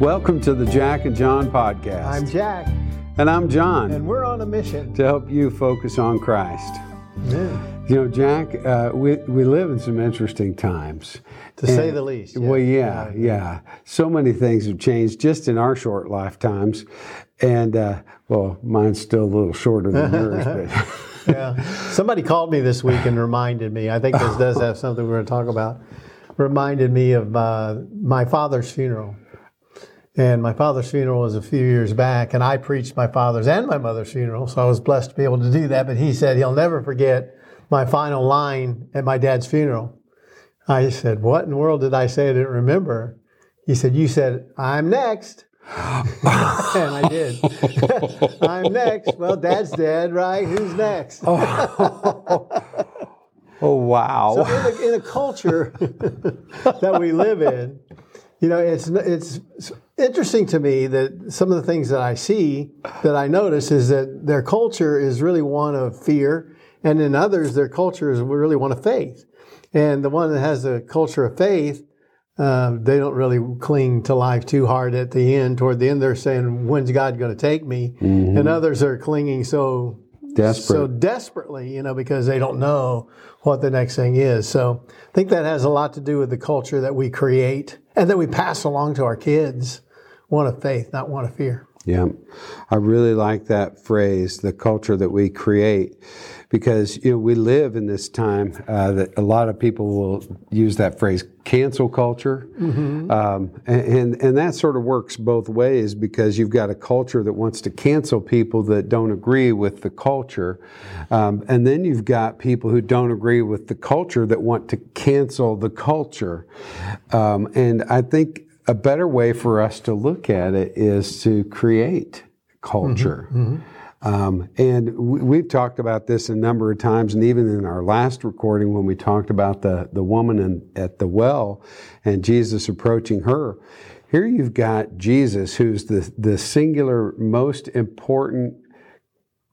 Welcome to the Jack and John podcast. I'm Jack, and I'm John. and we're on a mission. to help you focus on Christ. Yeah. You know, Jack, uh, we, we live in some interesting times. To say the least, Well, yeah. yeah, yeah. So many things have changed just in our short lifetimes. And, uh, well, mine's still a little shorter than yours, but. Yeah. Somebody called me this week and reminded me. I think this does have something we're going to talk about. Reminded me of uh, my father's funeral. And my father's funeral was a few years back, and I preached my father's and my mother's funeral, so I was blessed to be able to do that. But he said he'll never forget my final line at my dad's funeral. I said, What in the world did I say I didn't remember? He said, You said, I'm next. and I did. I'm next. Well, dad's dead, right? Who's next? Oh, wow. So in a, in a culture that we live in, you know, it's it's interesting to me that some of the things that I see that I notice is that their culture is really one of fear, and in others, their culture is really one of faith. And the one that has a culture of faith, um, they don't really cling to life too hard at the end. Toward the end, they're saying, "When's God going to take me?" And others are clinging so Desperate. so desperately, you know, because they don't know what the next thing is. So I think that has a lot to do with the culture that we create and that we pass along to our kids. One of faith, not one of fear. Yeah, I really like that phrase, the culture that we create, because you know we live in this time uh, that a lot of people will use that phrase, cancel culture, um, and, and that sort of works both ways because you've got a culture that wants to cancel people that don't agree with the culture, um, and then you've got people who don't agree with the culture that want to cancel the culture, um, and I think a better way for us to look at it is to create culture. Um, and we, we've talked about this a number of times, and even in our last recording when we talked about the, the woman in, at the well and Jesus approaching her. Here you've got Jesus, who's the, the singular most important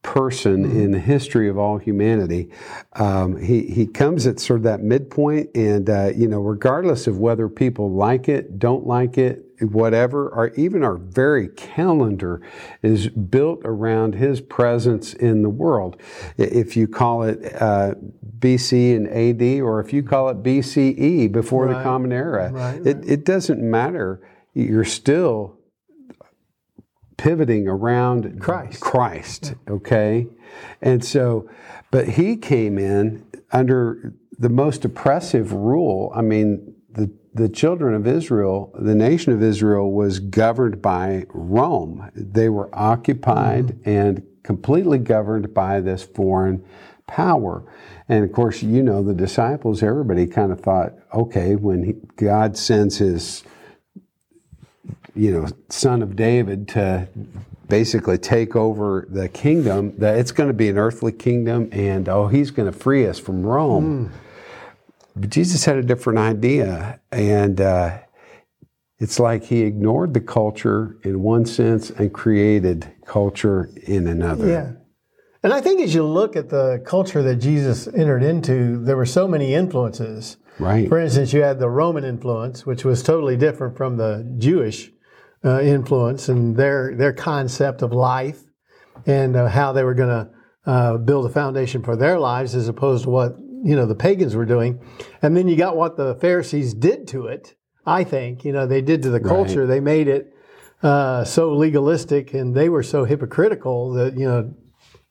person in the history of all humanity. Um, he, he comes at sort of that midpoint, and, uh, you know, regardless of whether people like it, don't like it, whatever, or even our very calendar is built around his presence in the world. If you call it uh, BC and AD, or if you call it BCE, before the Common Era, Right, It, it doesn't matter. You're still pivoting around Christ. Christ, okay? And so, but he came in under the most oppressive rule. I mean, the, children of Israel, the nation of Israel was governed by Rome. They were occupied mm-hmm. and completely governed by this foreign power. And of course, you know, the disciples, everybody kind of thought, okay, when he, God sends his you know, son of David to basically take over the kingdom, that it's going to be an earthly kingdom and oh, he's going to free us from Rome. Mm. But Jesus had a different idea. And uh, it's like he ignored the culture in one sense and created culture in another. Yeah. And I think as you look at the culture that Jesus entered into, there were so many influences. Right. For instance, you had the Roman influence, which was totally different from the Jewish uh, influence and their their concept of life and uh, how they were going to uh, build a foundation for their lives, as opposed to what you know the pagans were doing. And then you got what the Pharisees did to it. I think you know they did to the culture. They made it uh, so legalistic, and they were so hypocritical that you know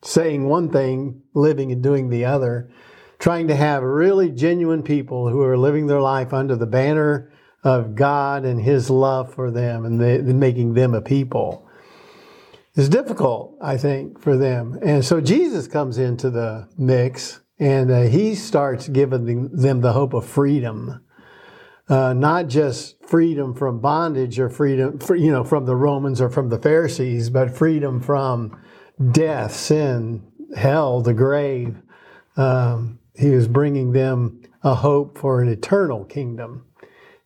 saying one thing, living and doing the other, trying to have really genuine people who are living their life under the banner of God and His love for them and they, and making them a people. It's difficult, I think, for them. And so Jesus comes into the mix and uh, he starts giving them the hope of freedom. Uh, not just freedom from bondage or freedom, for, you know, from the Romans or from the Pharisees, but freedom from death, sin, hell, the grave. Um, he was bringing them a hope for an eternal kingdom.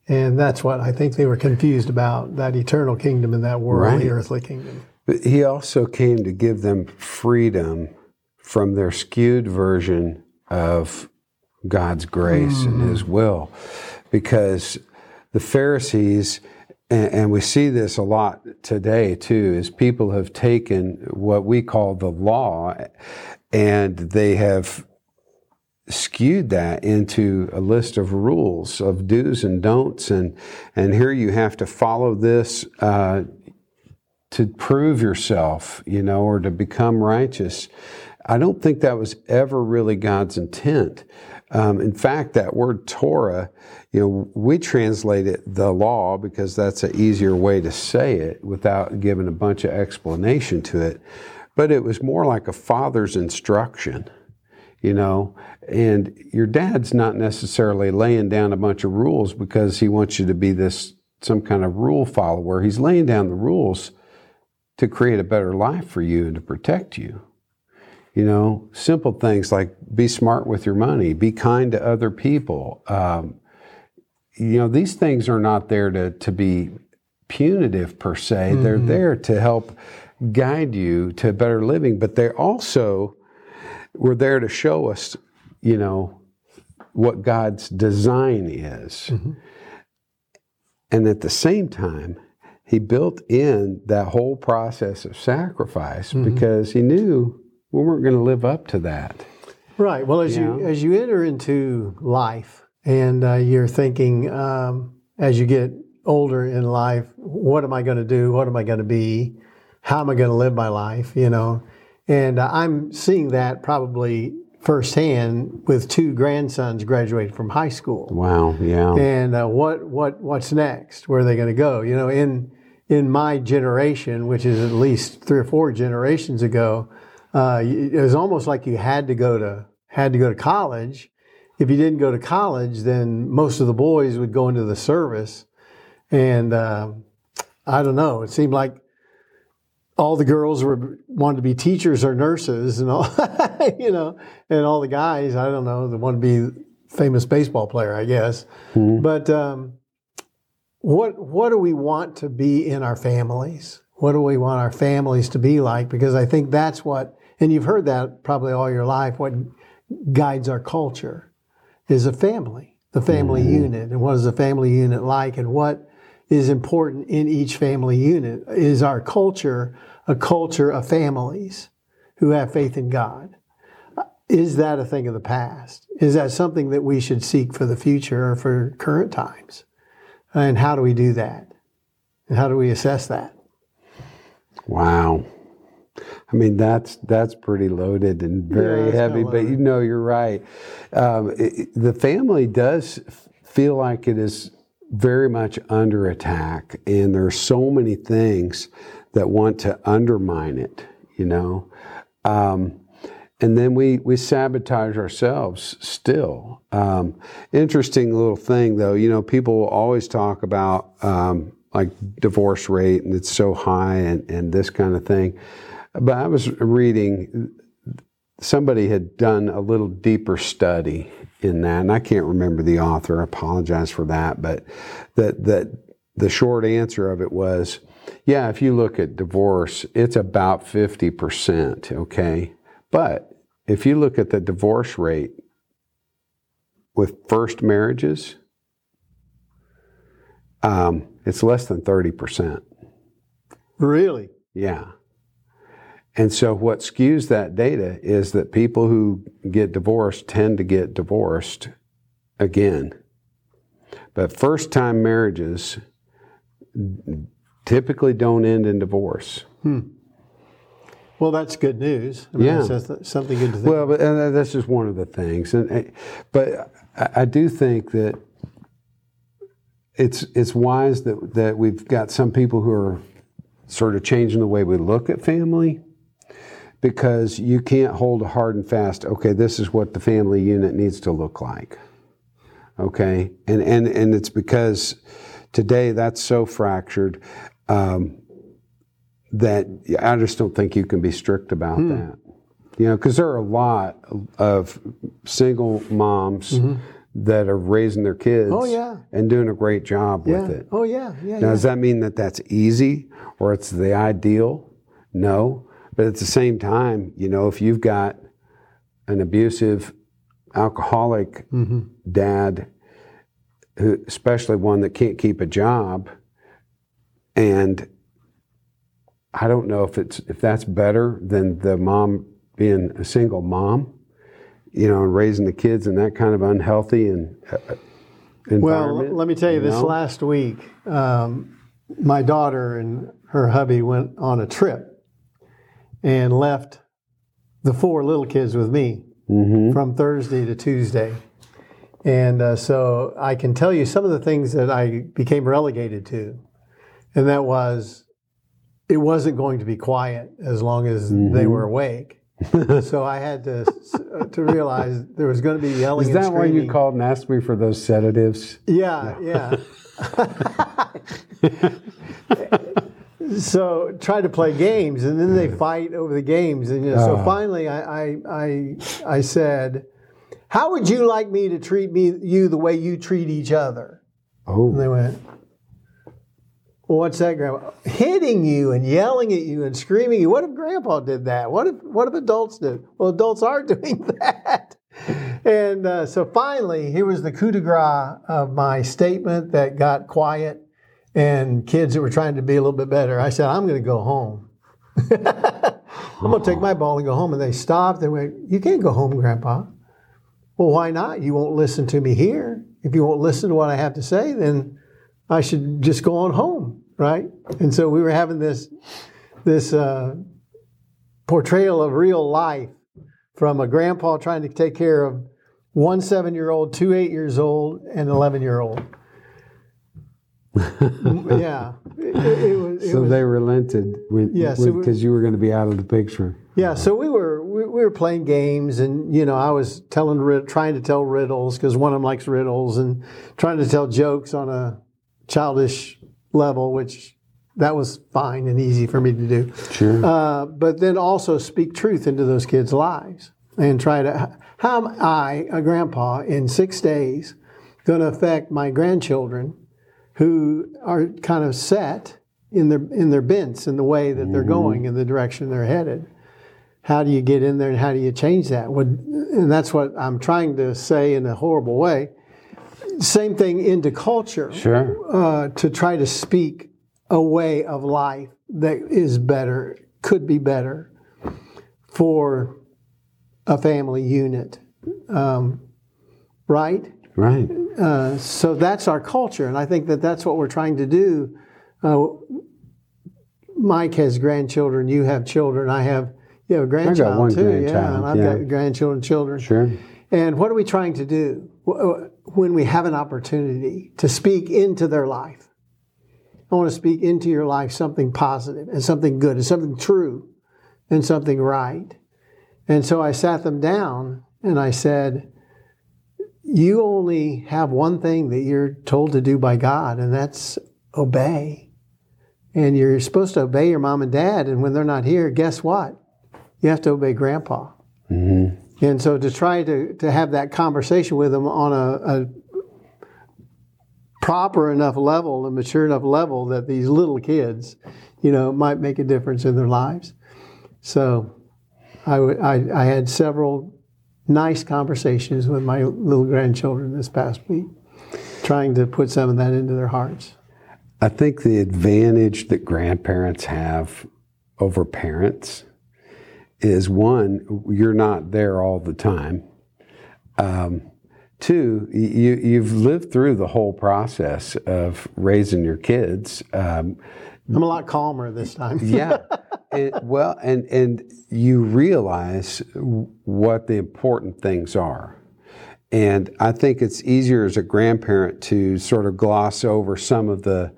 And that's what I think they were confused about that eternal kingdom and that worldly, Right. earthly kingdom. But he also came to give them freedom from their skewed version of God's grace and His will. Because the Pharisees and, and we see this a lot today too, is people have taken what we call the law and they have skewed that into a list of rules of do's and don'ts. And and here you have to follow this uh, to prove yourself you know or to become righteous i don't think that was ever really god's intent. Um, in fact that word torah you know we translate it the law because that's an easier way to say it without giving a bunch of explanation to it. But it was more like a father's instruction you know and your dad's not necessarily laying down a bunch of rules because he wants you to be this some kind of rule follower. He's laying down the rules to create a better life for you and to protect you you know simple things like be smart with your money be kind to other people um, you know these things are not there to, to be punitive per se mm-hmm. they're there to help guide you to a better living but they're also we're there to show us, you know, what God's design is. Mm-hmm. And at the same time, he built in that whole process of sacrifice mm-hmm. because he knew we weren't going to live up to that. Right. Well, as you, you as you enter into life and uh, you're thinking um, as you get older in life, what am I going to do? What am I going to be? How am I going to live my life? You know, and uh, I'm seeing that probably firsthand with two grandsons graduating from high school. Wow, yeah. And uh, what what what's next? Where are they going to go? You know, in in my generation, which is at least three or four generations ago, uh, it was almost like you had to go to had to go to college. If you didn't go to college, then most of the boys would go into the service, and uh, I don't know. It seemed like all the girls were wanted to be teachers or nurses and all you know and all the guys i don't know they want to be famous baseball player i guess mm-hmm. but um, what what do we want to be in our families what do we want our families to be like because i think that's what and you've heard that probably all your life what guides our culture is a family the family mm-hmm. unit and what is a family unit like and what is important in each family unit is our culture a culture of families who have faith in God. Is that a thing of the past? Is that something that we should seek for the future or for current times? And how do we do that? And how do we assess that? Wow. I mean that's that's pretty loaded and very yeah, heavy, but you know you're right. Um, it, the family does feel like it is very much under attack, and there are so many things that want to undermine it, you know. Um, and then we, we sabotage ourselves still. Um, interesting little thing, though, you know, people always talk about um, like divorce rate and it's so high and, and this kind of thing. But I was reading, somebody had done a little deeper study in that, and I can't remember the author. I apologize for that, but that that the short answer of it was yeah, if you look at divorce, it's about 50%, okay? But if you look at the divorce rate with first marriages, um, it's less than 30%. Really? Yeah. And so what skews that data is that people who get divorced tend to get divorced again. But first time marriages typically don't end in divorce. Hmm. Well, that's good news. I mean, yeah, that's something good to think. Well, but that's just one of the things, and eh, but I, I do think that it's it's wise that that we've got some people who are sort of changing the way we look at family because you can't hold a hard and fast okay this is what the family unit needs to look like okay and and and it's because today that's so fractured um, that I just don't think you can be strict about hmm. that. You know, because there are a lot of single moms mm-hmm. that are raising their kids. Oh, yeah. and doing a great job yeah. with it. Oh yeah, yeah. Now, yeah. does that mean that that's easy or it's the ideal? No, but at the same time, you know, if you've got an abusive, alcoholic mm-hmm. dad, who, especially one that can't keep a job and I don't know if it's if that's better than the mom being a single mom, you know, and raising the kids in that kind of unhealthy and uh, Well, let me tell you, this know? last week, um, my daughter and her hubby went on a trip and left the four little kids with me Mhm. from Thursday to Tuesday. And uh, so I can tell you some of the things that I became relegated to. And that was, it wasn't going to be quiet as long as they were awake. so I had to to realize there was going to be yelling Is that why you called and asked me for those sedatives? Yeah, yeah. so try to play games, and then they fight over the games, and you know, so Oh. finally, I, I, I, I said, "How would you like me to treat me you the way you treat each other?" And Oh, they went, well, what's that, Grandpa? Hitting you and yelling at you and screaming at you. What if Grandpa did that? What if what if adults did? Well, adults are doing that. And uh, so finally, here was the coup de grace of my statement that got quiet and kids that were trying to be a little bit better. I said, I'm going to go home. I'm going to take my ball and go home. And they stopped. They went, You can't go home, Grandpa. Well, why not? You won't listen to me here. If you won't listen to what I have to say, then I should just go on home, right? And so we were having this this uh, portrayal of real life from a grandpa trying to take care of one seven year old, two eight years old, and eleven year old. yeah, it, it- was. It so was they relented when Yeah, so we- because you were going to be out of the picture. Yeah, so we were we, we were playing games, and you know I was telling trying to tell riddles because one of them likes riddles, and trying to tell jokes on a childish level, which that was fine and easy for me to do. Sure. Uh, but then also speak truth into those kids' lives and try to how am I, a grandpa, in six days, going to affect my grandchildren who are kind of set in their in their bents in the way that they're going in the direction they're headed. How do you get in there and how do you change that? Would, and that's what I'm trying to say in a horrible way. Same thing into culture sure. uh, to try to speak a way of life that is better, could be better for a family unit, um, right? Right. Uh, so that's our culture, and I think that that's what we're trying to do. Uh, Mike has grandchildren. You have children. I have. You have a grandchild one too. yeah, and I've yeah. got grandchildren, children. Sure. And what are we trying to do when we have an opportunity to speak into their life? I want to speak into your life something positive and something good and something true and something right. And so I sat them down and I said, You only have one thing that you're told to do by God, and that's obey. And you're supposed to obey your mom and dad. And when they're not here, guess what? You have to obey grandpa. Mm-hmm. And so to try to, to have that conversation with them on a, a proper enough level, a mature enough level that these little kids, you know, might make a difference in their lives. So I, w- I, I had several nice conversations with my little grandchildren this past week, trying to put some of that into their hearts. I think the advantage that grandparents have over parents is one, you're not there all the time. Um, two, you, you've lived through the whole process of raising your kids. Um, I'm a lot calmer this time. yeah. And, well, and and you realize what the important things are. And I think it's easier as a grandparent to sort of gloss over some of the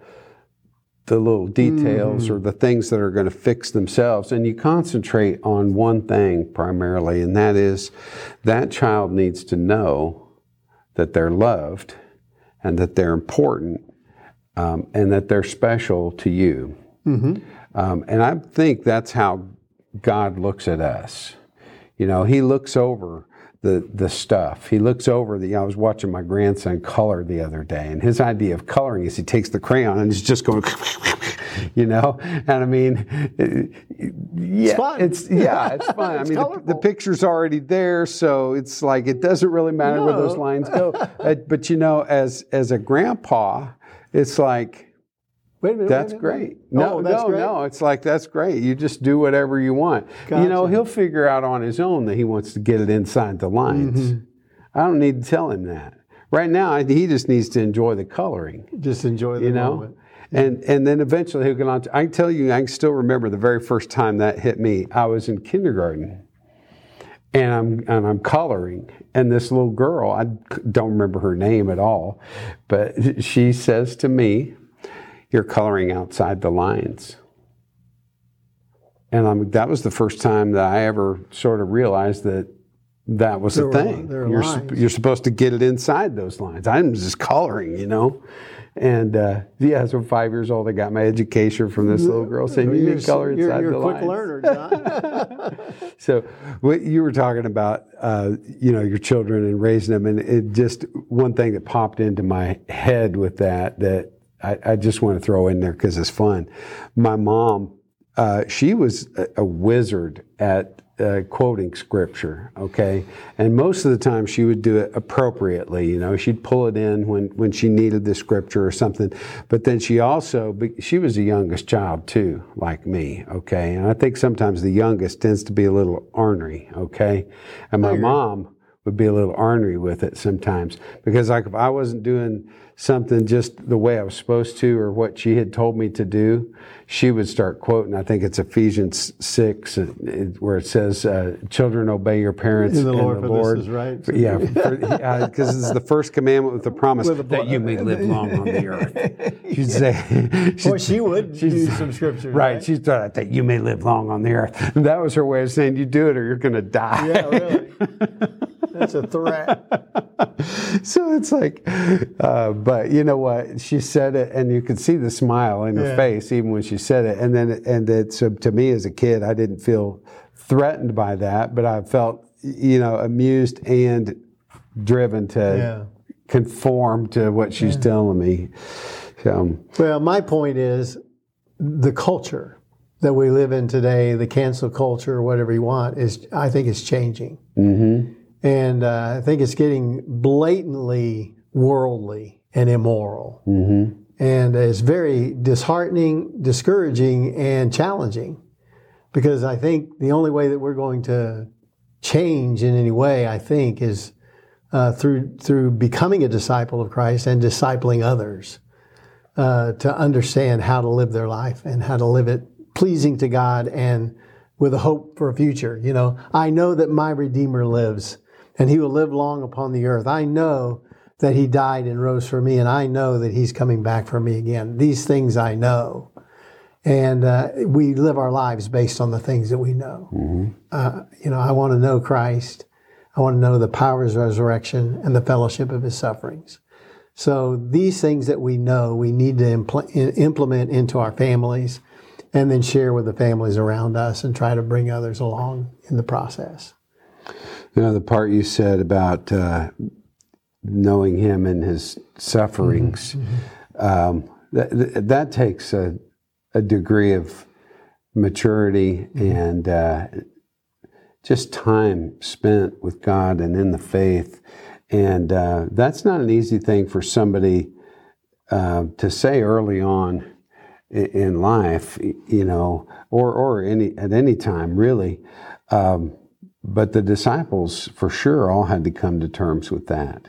the little details mm. or the things that are going to fix themselves and you concentrate on one thing primarily and that is that child needs to know that they're loved and that they're important um, and that they're special to you um, and I think that's how God looks at us. You know, He looks over the the stuff. He looks over the. I was watching my grandson color the other day, and his idea of coloring is he takes the crayon and he's just going. You know, and I mean, yeah, fun. it's yeah, it's fun. I mean, the, the picture's already there, so it's like it doesn't really matter where those lines go. Uh, but you know, as as a grandpa, it's like Wait a minute. That's minute. great. No, Oh, that's no, great. no. It's like that's great. You just do whatever you want. You know, he'll figure out on his own that he wants to get it inside the lines. Mm-hmm. I don't need to tell him that. Right now, he just needs to enjoy the coloring. Just enjoy the You know, moment. and and then eventually he'll get on. To, I can tell you, I can still remember the very first time that hit me. I was in kindergarten, and I'm and I'm coloring, and this little girl, I don't remember her name at all, but she says to me, "You're coloring outside the lines." And I'm, that was the first time that I ever sort of realized that that was There the thing. were You're, lines. you're supposed to get it inside those lines. I'm just coloring, you know. And uh, yeah, so five years old, I got my education from this little girl saying you You're, can color you're, inside you're the a quick lines. learner, John. So what you were talking about, uh, you know, your children and raising them, and it just one thing that popped into my head with that that I, I just want to throw in there because it's fun. My mom, uh, she was a, a wizard at uh, quoting scripture, okay, and most of the time she would do it appropriately. You know, she'd pull it in when when she needed the scripture or something. But then she also she was the youngest child too, like me, okay, and I think sometimes the youngest tends to be a little ornery, okay, and my mom would be a little ornery with it sometimes because like if I wasn't doing something just the way I was supposed to or what she had told me to do, she would start quoting. I think it's Ephesians six, uh, where it says, uh, "Children, obey your parents In the and Lord, the for this Lord." is right. For- yeah, because it's the first commandment with the promise With a that you may live long on the earth. She'd say, Boy, she would do some scriptures. Right, She'd thought that you may live long on the earth. And that was her way of saying, "You do it, or you're going to die." Yeah, really. That's a threat. so it's like, uh, but you know what? She said it, and you could see the smile in her Yeah. face even when she said it. And then, and it, so to me as a kid, I didn't feel threatened by that, but I felt, you know, amused and driven to Yeah. conform to what she's telling me. So, Well, my point is the culture that we live in today, the cancel culture, whatever you want, is I think is changing, mm-hmm, and uh, I think it's getting blatantly worldly and immoral, mm-hmm, and it's very disheartening, discouraging, and challenging, because I think the only way that we're going to change in any way, I think, is uh, through through becoming a disciple of Christ and discipling others uh, to understand how to live their life and how to live it pleasing to God and with a hope for a future. You know, I know that my Redeemer lives and he will live long upon the earth. I know that he died and rose for me, and I know that he's coming back for me again. These things I know. And uh, we live our lives based on the things that we know. Uh, you know, I want to know Christ. I want to know the power of his resurrection and the fellowship of his sufferings. So these things that we know, we need to impl- implement into our families and then share with the families around us and try to bring others along in the process. You know, the part you said about uh, knowing him and his sufferings, um, that, that, takes a, a degree of maturity and uh, just time spent with God and in the faith. And uh, that's not an easy thing for somebody uh, to say early on in life, you know, or, or any, at any time, really. Um, but the disciples, for sure, all had to come to terms with that.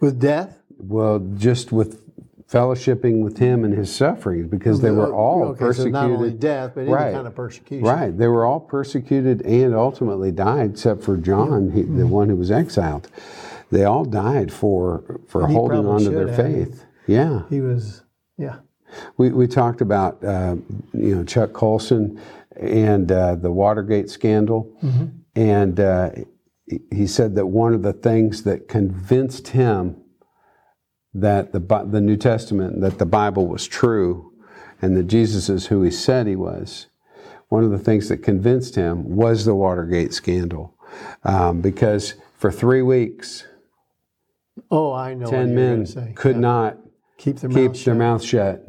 With death, Well, just with fellowshipping with him and his sufferings, because they were all okay, so persecuted. not only death, but any Right. kind of persecution. Right. They were all persecuted and ultimately died, except for John, he, the one who was exiled. They all died for for He holding on to their have. faith. Yeah. He was, yeah. We, we talked about uh, you know Chuck Colson and uh, the Watergate scandal, and uh, he- said that one of the things that convinced him that the the New Testament that the Bible was true, and that Jesus is who he said he was. One of the things that convinced him was the Watergate scandal, um, because for three weeks, Oh, I know. ten men could Yeah. not keep their keep mouth their shut. mouth shut.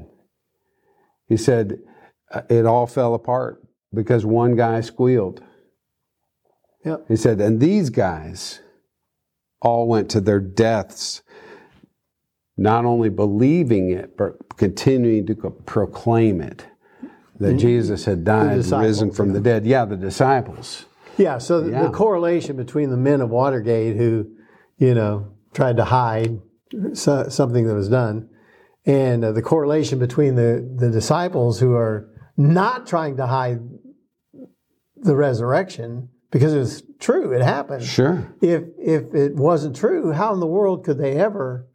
He said uh, it all fell apart because one guy squealed. Yep. He said, and these guys all went to their deaths not only believing it, but continuing to proclaim it that Jesus had died and risen from the dead. Yeah, the disciples. Yeah, so the, Yeah. the correlation between the men of Watergate who, you know, tried to hide something that was done, and uh, the correlation between the, the disciples who are not trying to hide the resurrection because it's true, it happened. Sure. If if it wasn't true, how in the world could they ever,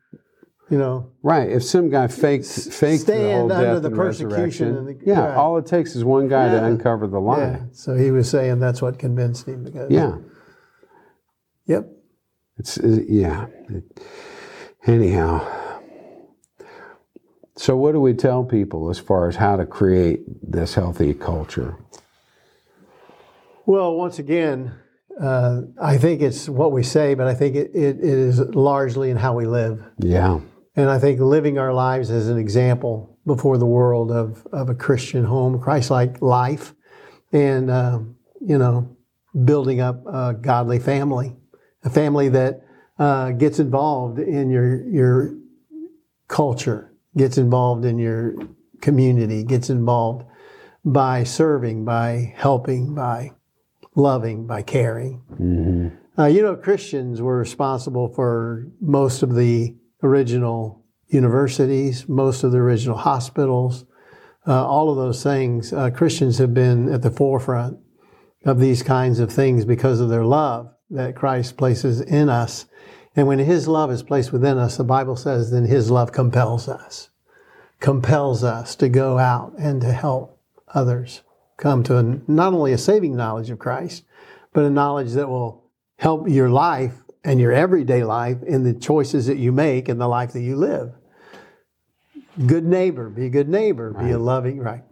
you know, Right. If some guy faked faked the whole Stand under death the and persecution and the- yeah, right. all it takes is one guy to uncover the lie. yeah. So he was saying that's what convinced him. Because, Yeah. Yep. It's uh, yeah. It- anyhow, so what do we tell people as far as how to create this healthy culture? Well, once again, uh, I think it's what we say, but I think it, it, is largely in how we live. Yeah. And I think living our lives as an example before the world of, of a Christian home, Christ like life, and, uh, you know, building up a godly family, a family that uh, gets involved in your, your culture, gets involved in your community, gets involved by serving, by helping, by loving, by caring. Uh, you know, Christians were responsible for most of the original universities, most of the original hospitals, uh, all of those things. Uh, Christians have been at the forefront of these kinds of things because of their love that Christ places in us. And when His love is placed within us, the Bible says, then His love compels us, compels us to go out and to help others come to a, not only a saving knowledge of Christ, but a knowledge that will help your life and your everyday life in the choices that you make and the life that you live. Good neighbor, be a good neighbor, be a loving, right,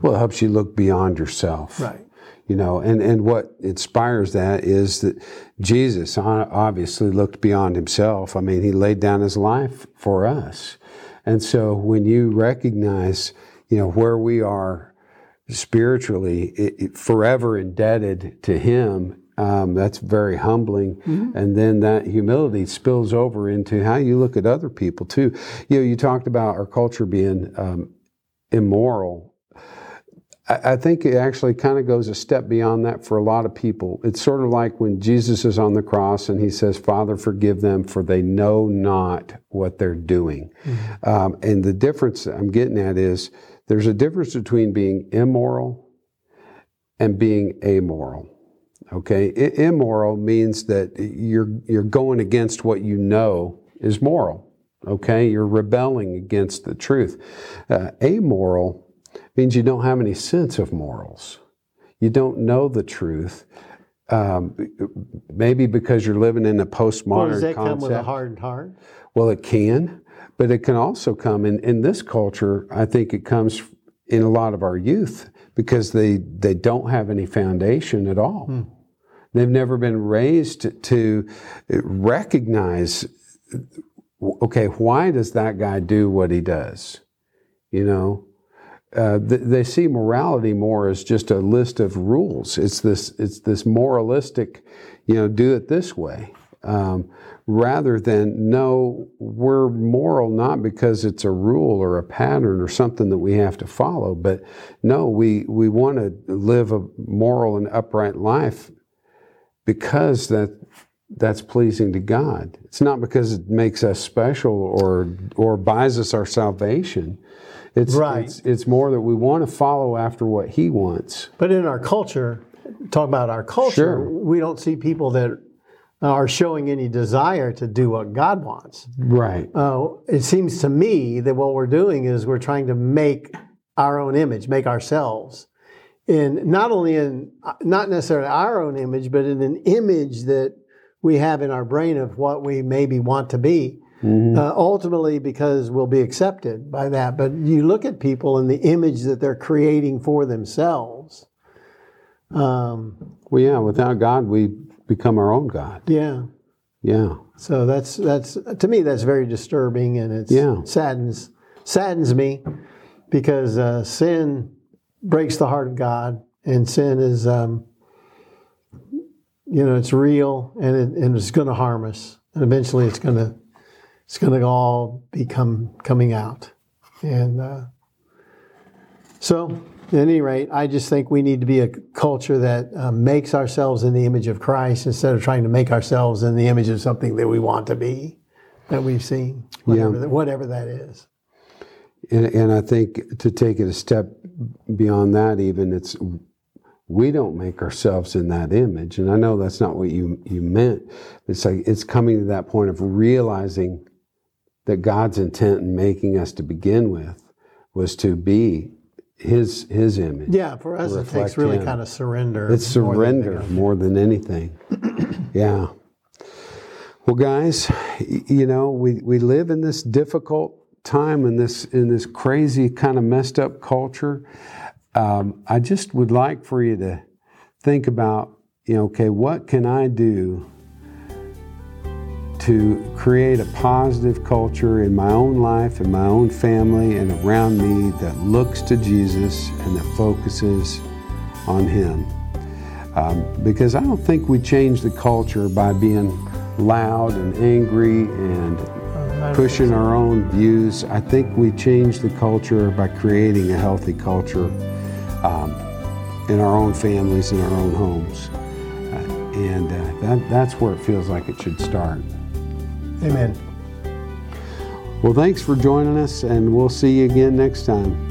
Well, it helps you look beyond yourself. right. You know, and, and what inspires that is that Jesus obviously looked beyond himself. I mean, he laid down his life for us. And so when you recognize, you know, where we are spiritually, it, it- forever indebted to him, um, that's very humbling. And then that humility spills over into how you look at other people too. You know, you talked about our culture being um, immoral I I think it actually kind of goes a step beyond that for a lot of people. It's sort of like when Jesus is on the cross and he says, Father, forgive them, for they know not what they're doing. Um, and the difference I'm getting at is there's a difference between being immoral and being amoral. Okay? I- immoral means that you're, you're going against what you know is moral. Okay? You're rebelling against the truth. Uh, amoral means you don't have any sense of morals. You don't know the truth. Um, maybe because you're living in a postmodern Well, does that concept. come with a hardened heart? Well, it can, but it can also come in, in this culture. I think it comes in a lot of our youth because they, they don't have any foundation at all. They've never been raised to recognize, okay, why does that guy do what he does? You know, uh, th- they see morality more as just a list of rules. It's this, it's this moralistic, you know, do it this way, um, rather than no, we're moral not because it's a rule or a pattern or something that we have to follow, but no, we we want to live a moral and upright life because that that's pleasing to God. It's not because it makes us special or or buys us our salvation. It's, Right. it's it's more that we want to follow after what He wants. But in our culture, talk about our culture, Sure. we don't see people that are showing any desire to do what God wants. Right. Uh, it seems to me that what we're doing is we're trying to make our own image, make ourselves. In not only in not necessarily our own image, but in an image that we have in our brain of what we maybe want to be. Uh, ultimately, because we'll be accepted by that. But you look at people and the image that they're creating for themselves. Um, Well, yeah. Without God, we become our own God. yeah. Yeah. So that's that's to me that's very disturbing and it Yeah. saddens saddens me because uh, sin breaks the heart of God and sin is um, you know it's real and it, and it's going to harm us and eventually it's going to it's going to all become coming out. And uh, so, at any rate, I just think we need to be a culture that uh, makes ourselves in the image of Christ instead of trying to make ourselves in the image of something that we want to be, that we've seen, whatever, Yeah. that, whatever that is. And, and I think to take it a step beyond that, even it's we don't make ourselves in that image. And I know that's not what you you meant. It's like it's coming to that point of realizing that God's intent in making us to begin with was to be His His image. Yeah, for us, it takes really Him. kind of surrender. It's surrender more than anything. yeah. Well, guys, you know, we, we live in this difficult time in this in this crazy kind of messed up culture. Um, I just would like for you to think about, you know, okay, what can I do to create a positive culture in my own life, in my own family, and around me that looks to Jesus and that focuses on Him? Um, because I don't think we change the culture by being loud and angry and pushing our own views. I think we change the culture by creating a healthy culture um, in our own families, in our own homes. Uh, and uh, that, that's where it feels like it should start. Amen. Well, thanks for joining us, and we'll see you again next time.